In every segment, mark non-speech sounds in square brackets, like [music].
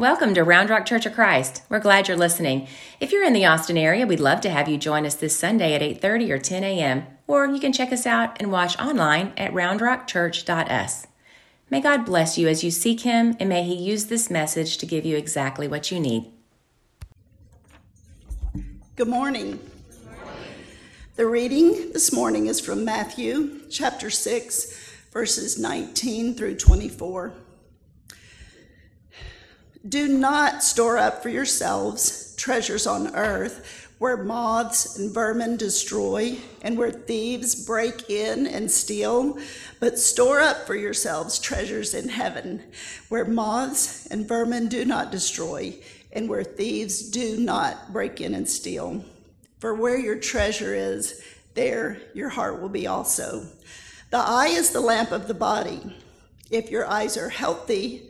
Welcome to Round Rock Church of Christ. We're glad you're listening. If you're in the Austin area, we'd love to have you join us this Sunday at 8:30 or 10 a.m. Or you can check us out and watch online at roundrockchurch.us. May God bless you as you seek Him, and may He use this message to give you exactly what you need. Good morning. The reading this morning is from Matthew chapter 6, verses 19 through 24. Do not store up for yourselves treasures on earth where moths and vermin destroy and where thieves break in and steal, but store up for yourselves treasures in heaven where moths and vermin do not destroy and where thieves do not break in and steal. For where your treasure is, there your heart will be also. The eye is the lamp of the body. If your eyes are healthy,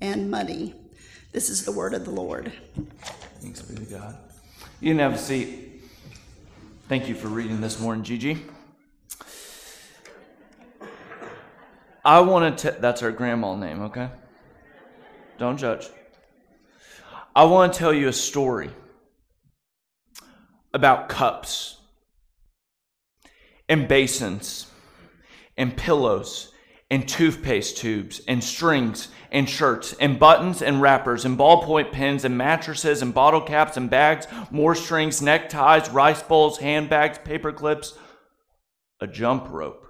and money. This is the word of the Lord. Thanks be to God. You can have a seat. Thank you for reading this morning, Gigi. I want to, that's our grandma name, okay? Don't judge. I want to tell you a story about cups and basins and pillows and toothpaste tubes and strings and shirts and buttons and wrappers and ballpoint pens and mattresses and bottle caps and bags, more strings, neckties, rice bowls, handbags, paper clips, a jump rope,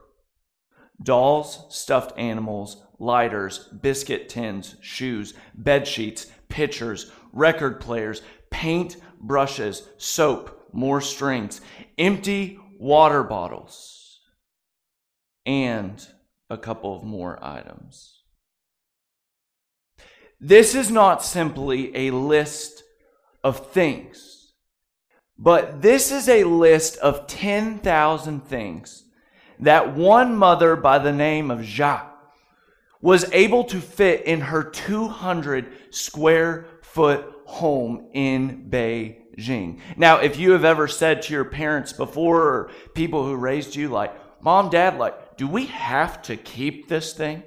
dolls, stuffed animals, lighters, biscuit tins, shoes, bed sheets, pitchers, record players, paint, brushes, soap, more strings, empty water bottles, and a couple of more items. This is not simply a list of things, but this is a list of 10,000 things that one mother by the name of Zhao was able to fit in her 200 square foot home in Beijing. Now, if you have ever said to your parents before or people who raised you, like, Mom, Dad, like, do we have to keep this thing?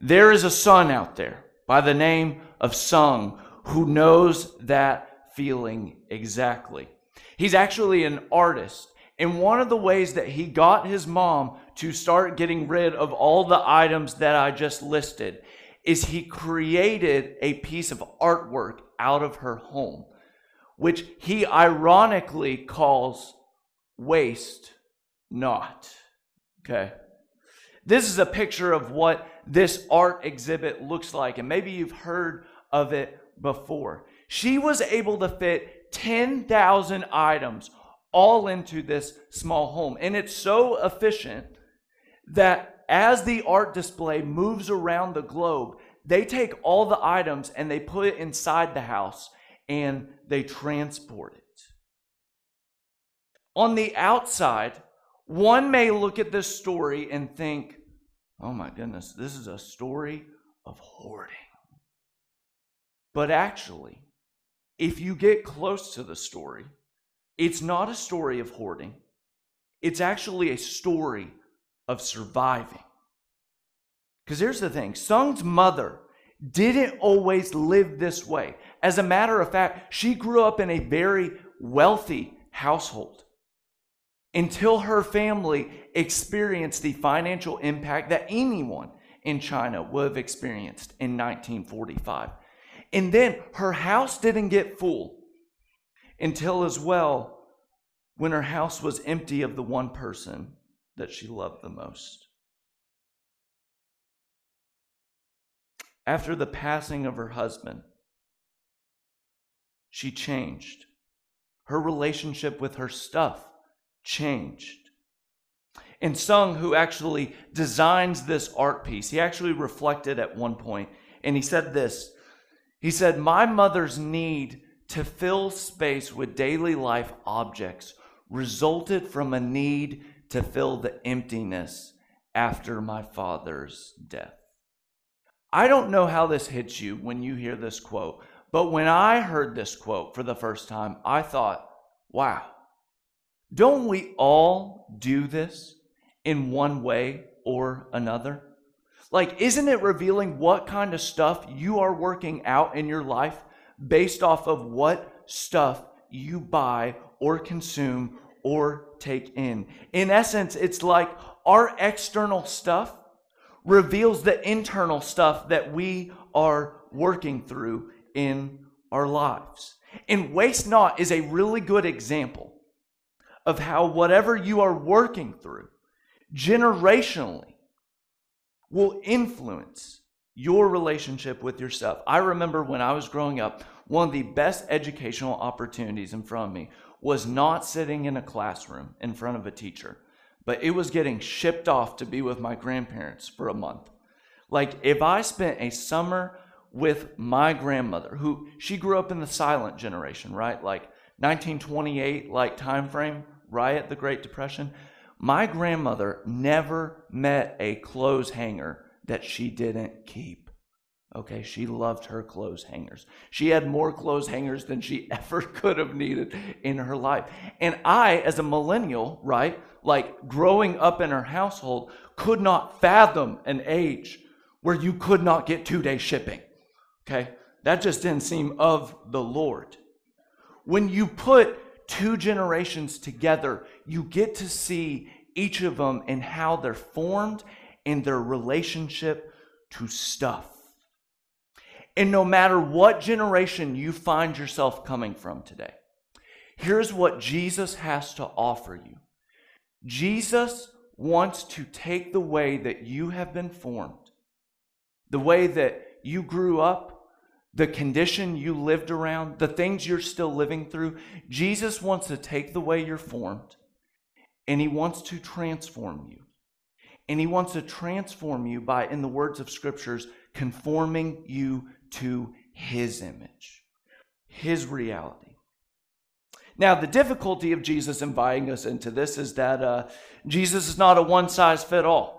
There is a son out there by the name of Sung who knows that feeling exactly. He's actually an artist. And one of the ways that he got his mom to start getting rid of all the items that I just listed is he created a piece of artwork out of her home which he ironically calls waste not. Okay. This is a picture of what this art exhibit looks like, and maybe you've heard of it before. She was able to fit 10,000 items all into this small home, and it's so efficient that as the art display moves around the globe, they take all the items and they put it inside the house and they transport it. On the outside, one may look at this story and think, oh my goodness, this is a story of hoarding. But actually, if you get close to the story, it's not a story of hoarding. It's actually a story of surviving. Because here's the thing Sung's mother didn't always live this way. As a matter of fact, she grew up in a very wealthy household until her family experienced the financial impact that anyone in China would have experienced in 1945. And then her house didn't get full until, as well, when her house was empty of the one person that she loved the most. After the passing of her husband, she changed. Her relationship with her stuff changed. And Sung, who actually designs this art piece, he actually reflected at one point and he said this. He said, My mother's need to fill space with daily life objects resulted from a need to fill the emptiness after my father's death. I don't know how this hits you when you hear this quote, but when I heard this quote for the first time, I thought, wow, don't we all do this in one way or another? Like, isn't it revealing what kind of stuff you are working out in your life based off of what stuff you buy or consume or take in? In essence, it's like our external stuff reveals the internal stuff that we are working through in our lives. And Waste Not is a really good example of how whatever you are working through generationally will influence your relationship with yourself. I remember when I was growing up, one of the best educational opportunities in front of me was not sitting in a classroom in front of a teacher, but it was getting shipped off to be with my grandparents for a month. Like if I spent a summer with my grandmother, who she grew up in the silent generation, right? Like 1928 like time frame, at the Great Depression. My grandmother never met a clothes hanger that she didn't keep. Okay, she loved her clothes hangers. She had more clothes hangers than she [laughs] ever could have needed in her life. And I, as a millennial, right, like growing up in her household, could not fathom an age where you could not get two day shipping. Okay, that just didn't seem of the Lord. When you put two generations together, you get to see each of them and how they're formed in their relationship to stuff. And no matter what generation you find yourself coming from today, here's what Jesus has to offer you Jesus wants to take the way that you have been formed, the way that you grew up, the condition you lived around, the things you're still living through. Jesus wants to take the way you're formed and he wants to transform you. And he wants to transform you by, in the words of scriptures, conforming you to his image, his reality. Now, the difficulty of Jesus inviting us into this is that uh, Jesus is not a one size fit all.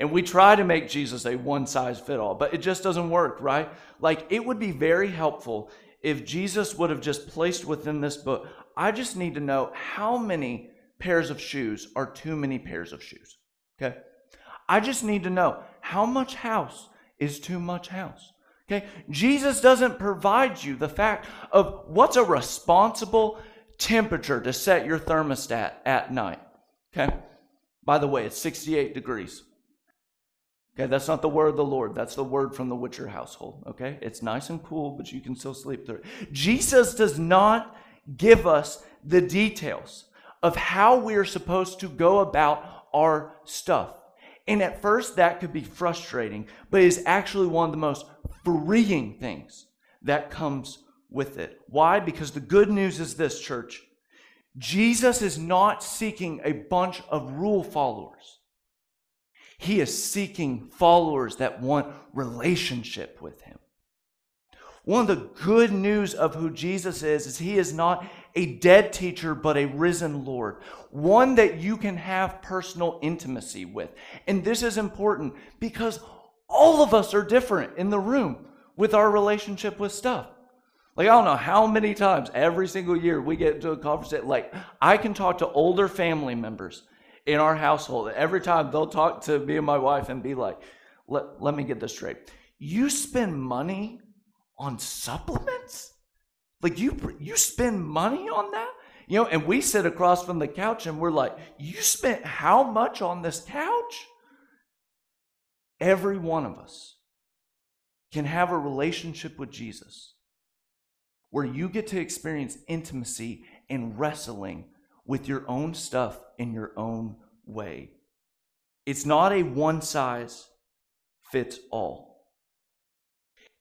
And we try to make Jesus a one size fit all, but it just doesn't work, right? Like, it would be very helpful if Jesus would have just placed within this book, I just need to know how many pairs of shoes are too many pairs of shoes. Okay? I just need to know how much house is too much house. Okay? Jesus doesn't provide you the fact of what's a responsible temperature to set your thermostat at night. Okay? By the way, it's 68 degrees. Okay, that's not the word of the Lord. That's the word from the Witcher household. Okay, it's nice and cool, but you can still sleep through it. Jesus does not give us the details of how we are supposed to go about our stuff. And at first, that could be frustrating, but it is actually one of the most freeing things that comes with it. Why? Because the good news is this, church Jesus is not seeking a bunch of rule followers. He is seeking followers that want relationship with him. One of the good news of who Jesus is is he is not a dead teacher but a risen Lord, one that you can have personal intimacy with. And this is important because all of us are different in the room with our relationship with stuff. Like, I don't know how many times every single year we get into a conference that, like, I can talk to older family members in our household. Every time they'll talk to me and my wife and be like, let, let me get this straight. You spend money on supplements? Like you you spend money on that? You know, and we sit across from the couch and we're like, you spent how much on this couch? Every one of us can have a relationship with Jesus where you get to experience intimacy and wrestling with your own stuff in your own way. It's not a one size fits all.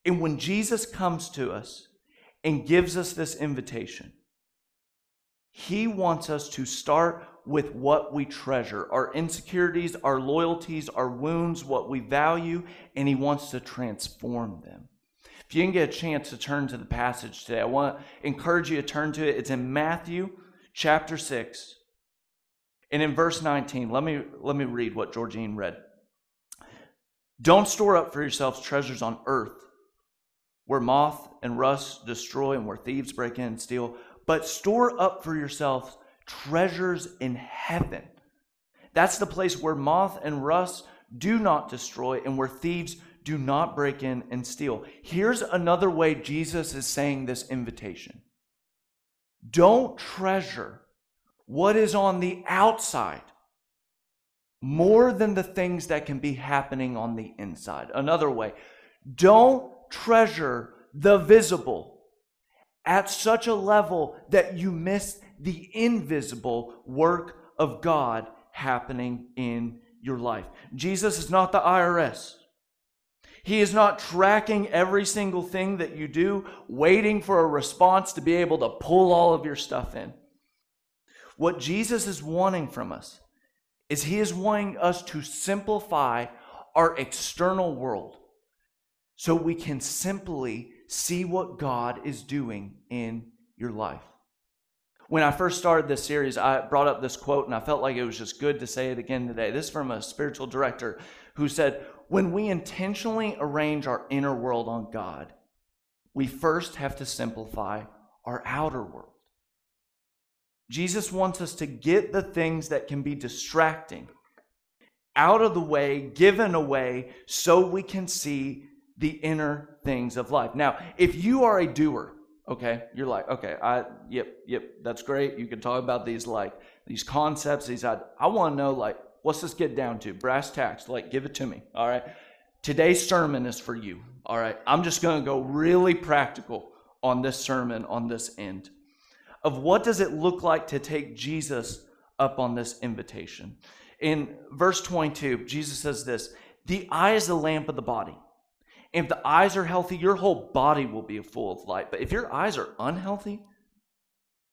And when Jesus comes to us and gives us this invitation, he wants us to start with what we treasure our insecurities, our loyalties, our wounds, what we value, and he wants to transform them. If you didn't get a chance to turn to the passage today, I want to encourage you to turn to it. It's in Matthew chapter 6. And in verse 19, let me, let me read what Georgine read. Don't store up for yourselves treasures on earth where moth and rust destroy and where thieves break in and steal, but store up for yourselves treasures in heaven. That's the place where moth and rust do not destroy and where thieves do not break in and steal. Here's another way Jesus is saying this invitation don't treasure what is on the outside more than the things that can be happening on the inside. Another way, don't treasure the visible at such a level that you miss the invisible work of God happening in your life. Jesus is not the IRS. He is not tracking every single thing that you do, waiting for a response to be able to pull all of your stuff in. What Jesus is wanting from us is He is wanting us to simplify our external world so we can simply see what God is doing in your life. When I first started this series, I brought up this quote and I felt like it was just good to say it again today. This is from a spiritual director who said, When we intentionally arrange our inner world on God, we first have to simplify our outer world. Jesus wants us to get the things that can be distracting out of the way, given away, so we can see the inner things of life. Now, if you are a doer, okay, you're like, okay, I, yep, yep, that's great. You can talk about these like these concepts. These, I, I want to know like, what's this get down to? Brass tacks, like, give it to me. All right. Today's sermon is for you. All right. I'm just going to go really practical on this sermon on this end of what does it look like to take Jesus up on this invitation. In verse 22, Jesus says this The eye is the lamp of the body. If the eyes are healthy, your whole body will be full of light. But if your eyes are unhealthy,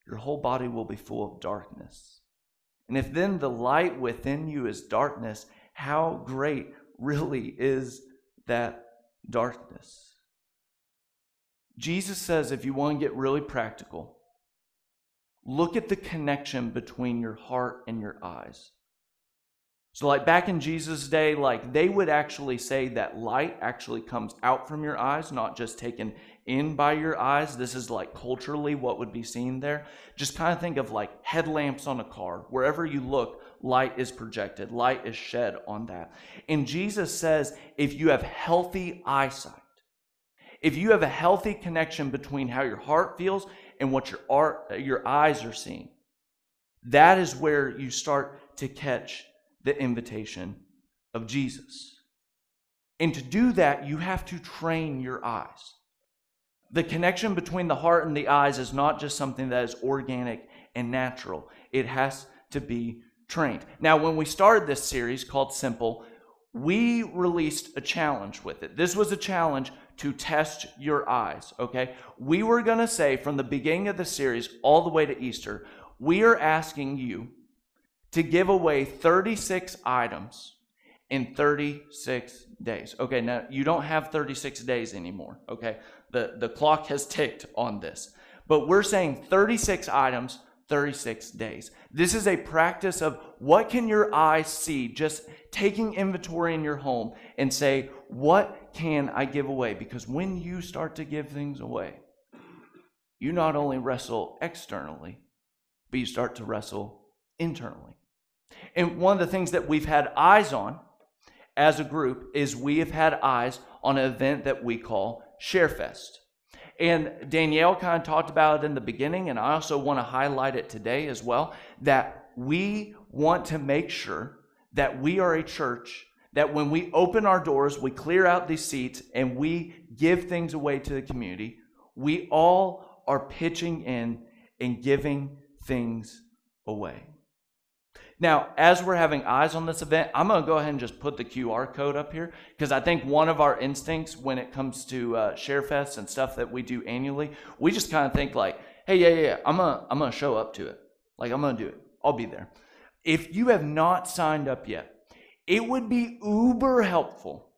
your whole body will be full of darkness. And if then the light within you is darkness, how great really is that darkness? Jesus says if you want to get really practical, Look at the connection between your heart and your eyes. So, like back in Jesus' day, like they would actually say that light actually comes out from your eyes, not just taken in by your eyes. This is like culturally what would be seen there. Just kind of think of like headlamps on a car. Wherever you look, light is projected, light is shed on that. And Jesus says if you have healthy eyesight, if you have a healthy connection between how your heart feels and what your, art, your eyes are seeing. That is where you start to catch the invitation of Jesus. And to do that, you have to train your eyes. The connection between the heart and the eyes is not just something that is organic and natural, it has to be trained. Now, when we started this series called Simple, we released a challenge with it. This was a challenge to test your eyes, okay? We were to say from the beginning of the series all the way to Easter, we are asking you to give away 36 items in 36 days. Okay, now you don't have 36 days anymore, okay? The, the clock has [laughs] ticked on this. But we're saying 36 items, 36 days. This is a practice of what can your eyes see, just taking inventory in your home and say, what can I give away? Because when you start to give things away, you not only wrestle externally, but you start to wrestle internally. And one of the things that we've had eyes on as a group is we have had eyes on an event that we call ShareFest. And Danielle kind of talked about it in the beginning, and I also want to highlight it today as well that we want to make sure that we are a church that when we open our doors, we clear out these seats and we give things away to the community, we all are pitching in and giving things away. Now, as we're having eyes on this event, I'm going to go ahead and just put the QR code up here because I think one of our instincts when it comes to uh, ShareFest and stuff that we do annually, we just kind of think like, hey, yeah, yeah, yeah, I'm to I'm to show up to it. Like, I'm going to do it. I'll be there. If you have not signed up yet, it would be uber helpful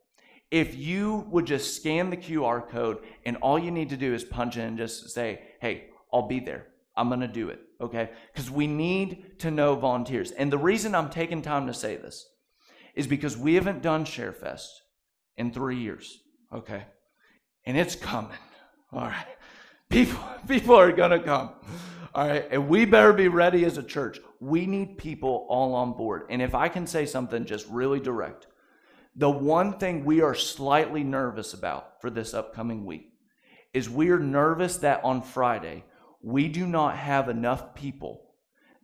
if you would just scan the QR code and all you need to do is punch in and just say, hey, I'll be there. I'm going to do it. Okay. Because we need to know volunteers. And the reason I'm taking time to say this is because we haven't done ShareFest in three years. Okay. And it's coming. All right. People, [laughs] people are going to come. All right. And we better be ready as a church. We need people all on board. And if I can say something just really direct, the one thing we are slightly nervous about for this upcoming week is we are nervous that on Friday, we do not have enough people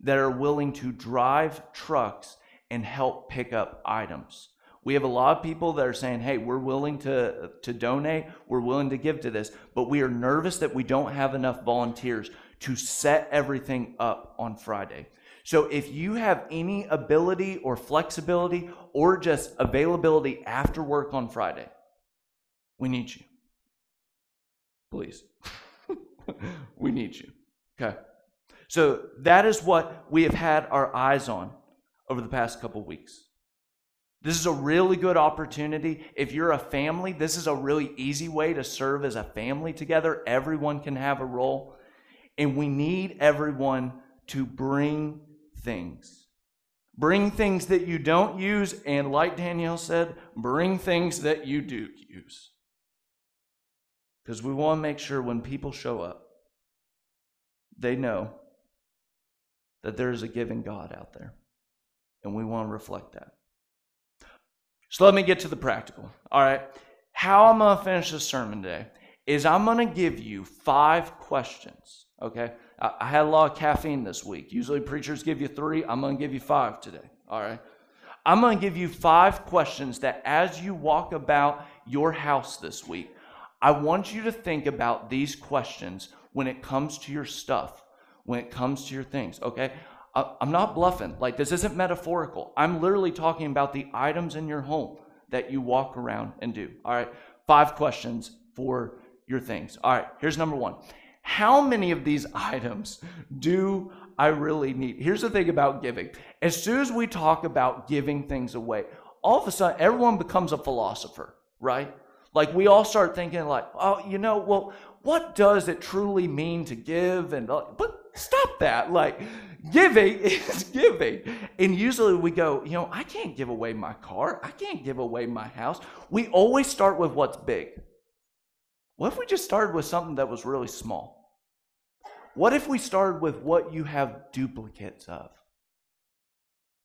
that are willing to drive trucks and help pick up items. We have a lot of people that are saying, hey, we're willing to, to donate, we're willing to give to this, but we are nervous that we don't have enough volunteers to set everything up on Friday. So if you have any ability or flexibility or just availability after work on Friday, we need you. Please. [laughs] [laughs] we need you. Okay. So that is what we have had our eyes on over the past couple weeks. This is a really good opportunity. If you're a family, this is a really easy way to serve as a family together. Everyone can have a role. And we need everyone to bring things. Bring things that you don't use, and like Danielle said, bring things that you do use. Because we want to make sure when people show up, they know that there is a giving God out there. And we want to reflect that. So let me get to the practical. All right. How I'm going to finish this sermon today is I'm going to give you five questions. Okay. I had a lot of caffeine this week. Usually preachers give you three. I'm going to give you five today. All right. I'm going to give you five questions that as you walk about your house this week, I want you to think about these questions when it comes to your stuff, when it comes to your things, okay? I'm not bluffing. Like, this isn't metaphorical. I'm literally talking about the items in your home that you walk around and do. All right, five questions for your things. All right, here's number one How many of these [laughs] items do I really need? Here's the thing about giving as soon as we talk about giving things away, all of a sudden everyone becomes a philosopher, right? Like we all start thinking like, oh, you know, well, what does it truly mean to give? And but stop that. Like giving [laughs] is giving. And usually we go, you know, I can't give away my car. I can't give away my house. We always start with what's big. What if we just started with something that was really small? What if we started with what you have duplicates of?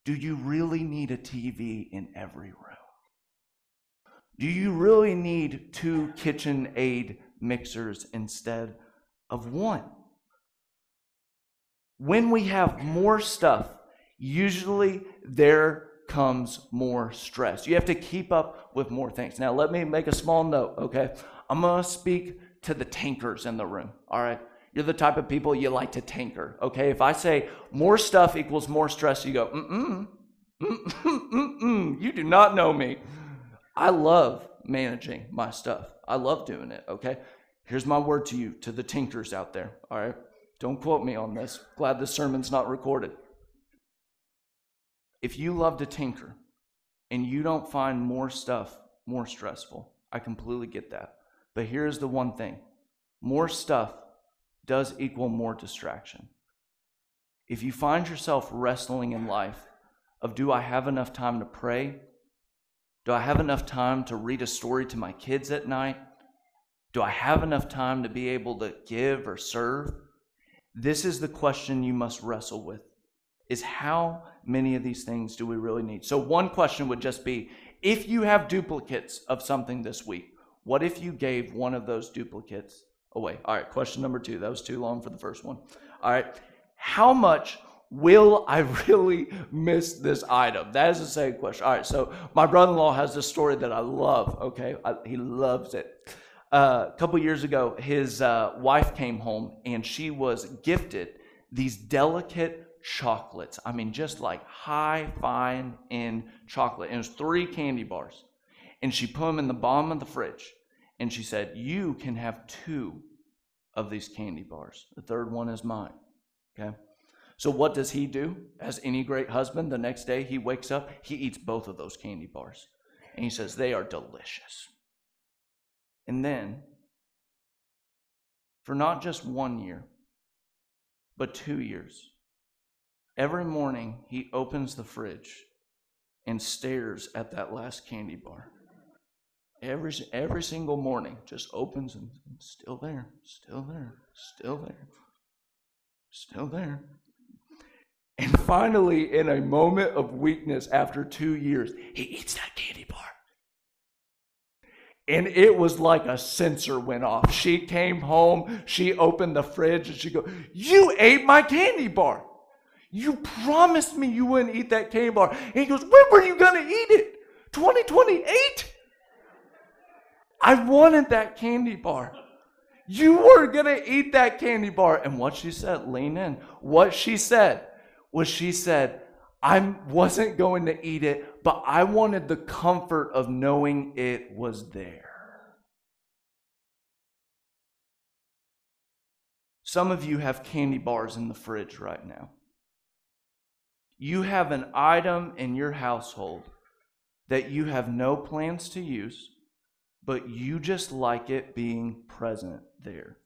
Do you really need a TV in every room? Do you really need two KitchenAid mixers instead of one? When we have more stuff, usually there comes more stress. You have to keep up with more things. Now, let me make a small note, okay? I'm to speak to the tankers in the room, all right? You're the type of people you like to tanker, okay? If I say more stuff equals more stress, you go, mm-mm, mm-mm, mm-mm. You do not know me. I love managing my stuff. I love doing it, okay? Here's my word to you, to the tinkers out there, all right? Don't quote me on this. Glad this sermon's not recorded. If you love to tinker and you don't find more stuff more stressful, I completely get that. But here's the one thing more stuff does equal more distraction. If you find yourself wrestling in life of do I have enough time to pray? Do I have enough time to read a story to my kids at night? Do I have enough time to be able to give or serve? This is the question you must wrestle with is how many of these things do we really need? So one question would just be if you have duplicates of something this week, what if you gave one of those duplicates away? All right, question number 2. That was too long for the first one. All right. How much will I really miss this item? That is the same question. All right, so my brother in law has this story that I love, okay? I, he loves it. Uh, a couple years ago, his uh, wife came home and she was gifted these delicate chocolates. I mean, just like high, fine in chocolate. And it was three candy bars. And she put them in the bottom of the fridge. And she said, You can have two of these candy bars. The third one is mine. Okay? So, what does he do? As any great husband, the next day he wakes up, he eats both of those candy bars. And he says, They are delicious. And then, for not just one year, but two years, every morning he opens the fridge and stares at that last candy bar. Every, every single morning, just opens and still there, still there, still there, still there. And finally, in a moment of weakness after two years, he eats that candy bar. And it was like a sensor went off. She came home, she opened the fridge, and she go, You ate my candy bar. You promised me you wouldn't eat that candy bar. And he goes, When were you going to eat it? 2028? I wanted that candy bar. You were going to eat that candy bar. And what she said, lean in. What she said was she said, I wasn't going to eat it, but I wanted the comfort of knowing it was there. Some of you have candy bars in the fridge right now. You have an item in your household that you have no plans to use, but you just like it being present there.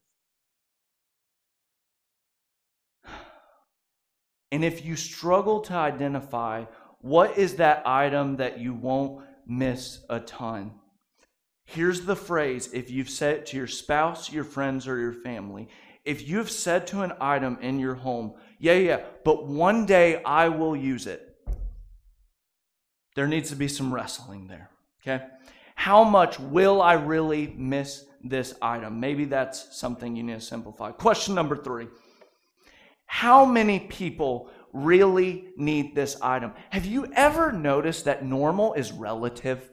And if you struggle to identify what is that item that you won't miss a ton, here's the phrase if you've said it to your spouse, your friends, or your family. If you've said to an item in your home, yeah, yeah, but one day I will use it, there needs to be some wrestling there, okay? How much will I really miss this item? Maybe that's something you need to simplify. Question number three how many people really need this item? Have you ever noticed that normal is relative?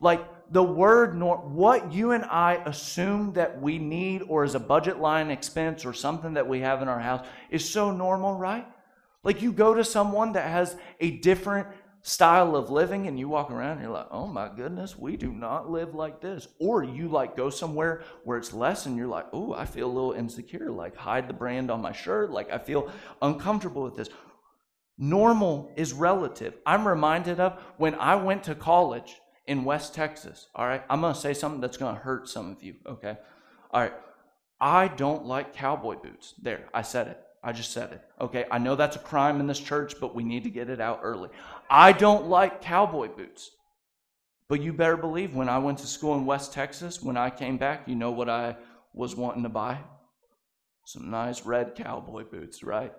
Like the word nor what you and I assume that we need or is a budget line expense or something that we have in our house is so normal, right? Like you go to someone that has a different style of living and you walk around and you're like, oh my goodness, we do not live like this. Or you like go somewhere where it's less and you're like, oh, I feel a little insecure, like hide the brand on my shirt, like I feel uncomfortable with this. Normal is relative. I'm reminded of when I went to college in West Texas. All right, I'm gonna say something that's gonna hurt some of you, okay? All right, I don't like cowboy boots. There, I said it. I just said it. Okay, I know that's a crime in this church, but we need to get it out early. I don't like cowboy boots. But you better believe when I went to school in West Texas, when I came back, you know what I was wanting to buy? Some nice red cowboy boots, right?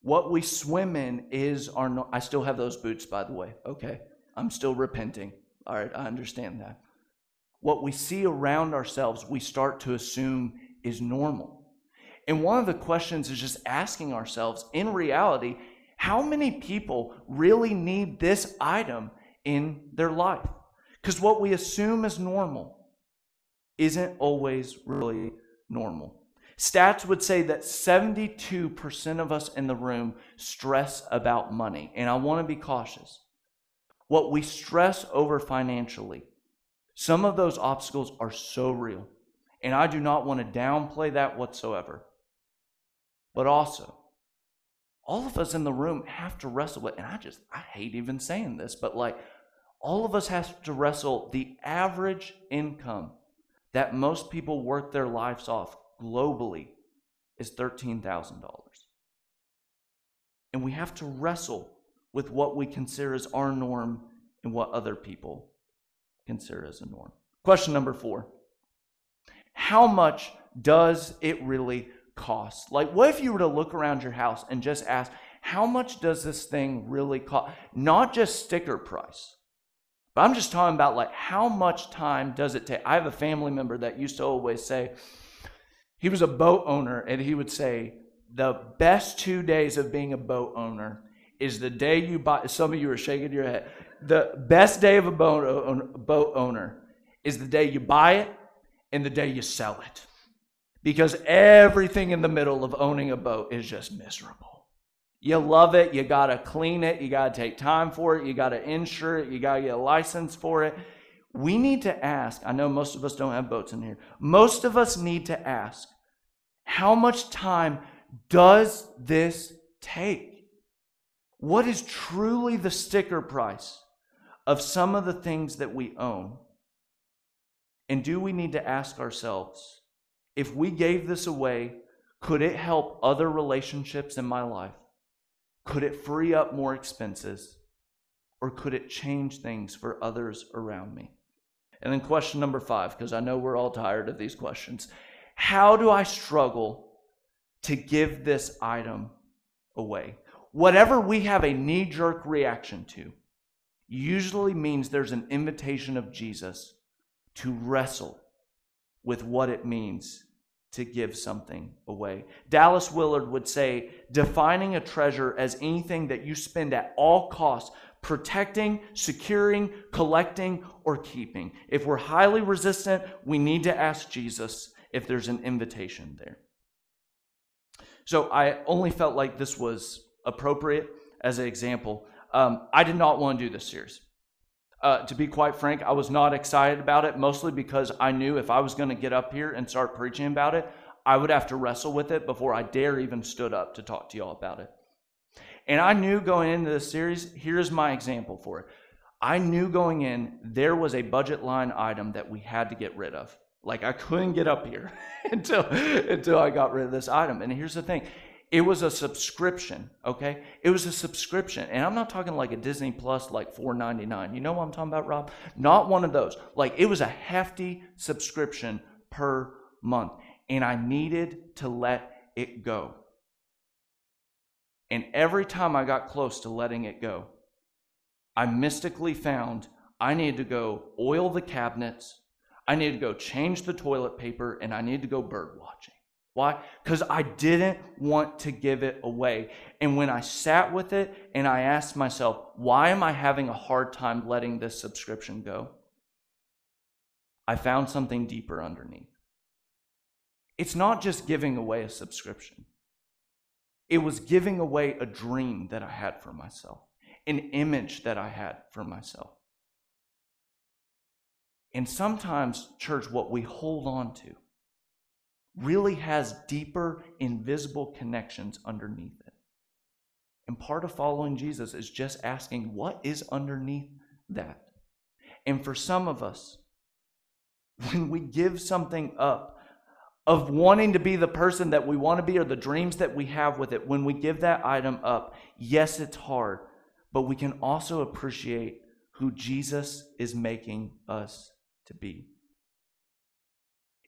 What we swim in is our. No- I still have those boots, by the way. Okay, I'm still repenting. All right, I understand that. What we see around ourselves, we start to assume is normal. And one of the questions is just asking ourselves in reality, how many people really need this item in their life? Because what we assume is normal isn't always really normal. Stats would say that 72% of us in the room stress about money. And I want to be cautious. What we stress over financially, some of those obstacles are so real. And I do not want to downplay that whatsoever. But also, all of us in the room have to wrestle with, and I just, I hate even saying this, but like, all of us have to wrestle the average income that most people work their lives off globally is $13,000. And we have to wrestle with what we consider as our norm and what other people consider as a norm. Question number four How much does it really cost? Like, what if you were to look around your house and just ask, how much does this thing really cost? Not just sticker price, but I'm just talking about like how much time does it take? I have a family member that used to always say, he was a boat owner, and he would say, the best two days of being a boat owner is the day you buy. Some of you are shaking your head. The best day of a boat owner is the day you buy it and the day you sell it because everything in the middle of owning a boat is just miserable. You love it, you got to clean it, you got to take time for it, you got to insure it, you got to get a license for it. We need to ask, I know most of us don't have boats in here. Most of us need to ask, how much time does this take? What is truly the sticker price of some of the things that we own? And do we need to ask ourselves if we gave this away, could it help other relationships in my life? Could it free up more expenses? Or could it change things for others around me? And then, question number five, because I know we're all tired of these questions. How do I struggle to give this item away? Whatever we have a knee jerk reaction to usually means there's an invitation of Jesus to wrestle with what it means to give something away. Dallas Willard would say defining a treasure as anything that you spend at all costs protecting, securing, collecting, or keeping. If we're highly resistant, we need to ask Jesus if there's an invitation there. So I only felt like this was appropriate as an example. Um, I did not want to do this series. Uh, to be quite frank, I was not excited about it, mostly because I knew if I was going to get up here and start preaching about it, I would have to wrestle with it before I dare even stood up to talk to y'all about it. And I knew going into this series, here's my example for it. I knew going in there was a budget line item that we had to get rid of. Like I couldn't get up here [laughs] until until I got rid of this item. And here's the thing. It was a subscription, okay? It was a subscription. And I'm not talking like a Disney Plus like 4.99. You know what I'm talking about, Rob? Not one of those. Like it was a hefty subscription per month. And I needed to let it go. And every time I got close to letting it go, I mystically found I needed to go oil the cabinets, I needed to go change the toilet paper, and I needed to go bird watching. Why? Because I didn't want to give it away. And when I sat with it and I asked myself, why am I having a hard time letting this subscription go? I found something deeper underneath. It's not just giving away a subscription. It was giving away a dream that I had for myself, an image that I had for myself. And sometimes, church, what we hold on to really has deeper, invisible connections underneath it. And part of following Jesus is just asking, what is underneath that? And for some of us, [laughs] when we give something up, of wanting to be the person that we want to be or the dreams that we have with it, when we give that item up, yes, it's hard, but we can also appreciate who Jesus is making us to be.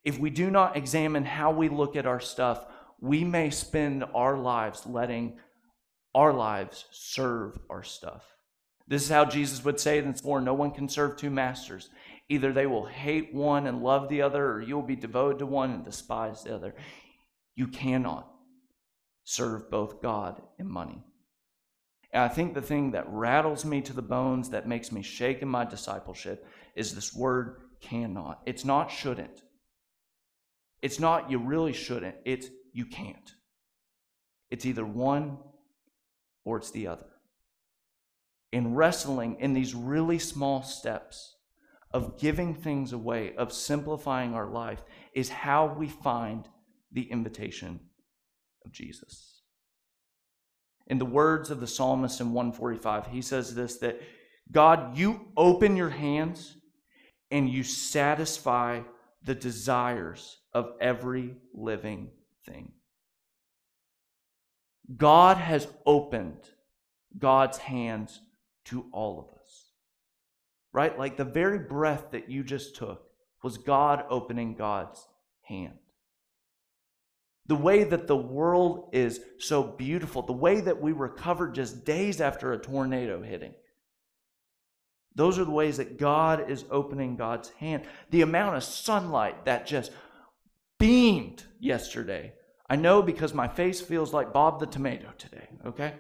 If we do not examine how we look at our stuff, we may spend our lives letting our lives serve our stuff. This is how Jesus would say it in 4 No one can serve two masters. Either they will hate one and love the other, or you will be devoted to one and despise the other. You cannot serve both God and money. And I think the thing that rattles me to the bones, that makes me shake in my discipleship, is this word cannot. It's not shouldn't. It's not you really shouldn't. It's you can't. It's either one or it's the other. In wrestling in these really small steps, of giving things away, of simplifying our life, is how we find the invitation of Jesus. In the words of the psalmist in 145, he says this that God, you open your hands and you satisfy the desires of every living thing. God has opened God's hands to all of us right? Like the very breath that you just took was God opening God's hand. The way that the world is so beautiful, the way that we recovered just days after a tornado hitting. Those are the ways that God is opening God's hand. The amount of sunlight that just beamed yesterday. I know because my face feels like Bob the tomato today, okay?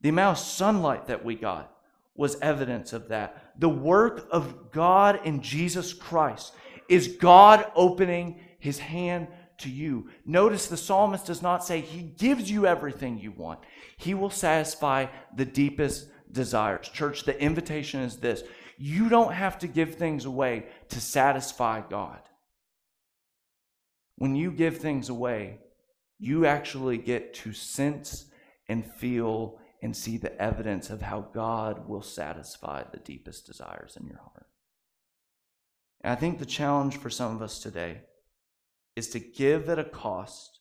The amount of sunlight that we got was evidence of that. The work of God in Jesus Christ is God opening his hand to you. Notice the psalmist does not say he gives you everything you want, he will satisfy the deepest desires. Church, the invitation is this you don't have to give things away to satisfy God. When you give things away, you actually get to sense and feel and see the evidence of how God will satisfy the deepest desires in your heart. And I think the challenge for some of us today is to give at a cost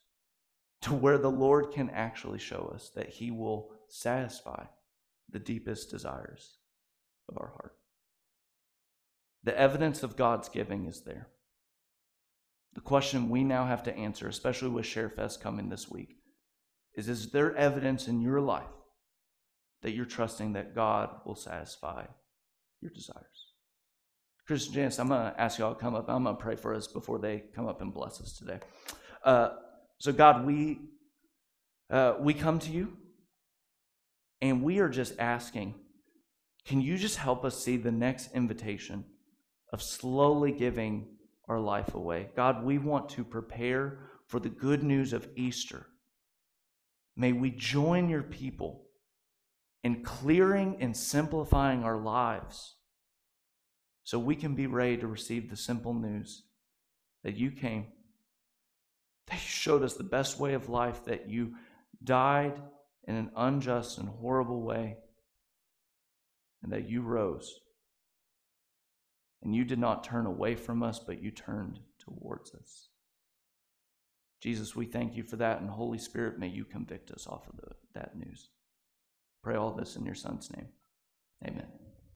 to where the Lord can actually show us that He will satisfy the deepest desires of our heart. The evidence of God's giving is there. The question we now have to answer, especially with ShareFest coming this week, is Is there evidence in your life that you're trusting that God will satisfy your desires? Christian Janice, I'm going to ask y'all to come up. I'm going to pray for us before they come up and bless us today. Uh, so, God, we, uh, we come to you and we are just asking can you just help us see the next invitation of slowly giving our life away? God, we want to prepare for the good news of Easter. May we join your people in clearing and simplifying our lives so we can be ready to receive the simple news that you came, that you showed us the best way of life, that you died in an unjust and horrible way, and that you rose. And you did not turn away from us, but you turned towards us. Jesus, we thank you for that, and Holy Spirit, may you convict us off of the, that news. Pray all this in your Son's name. Amen.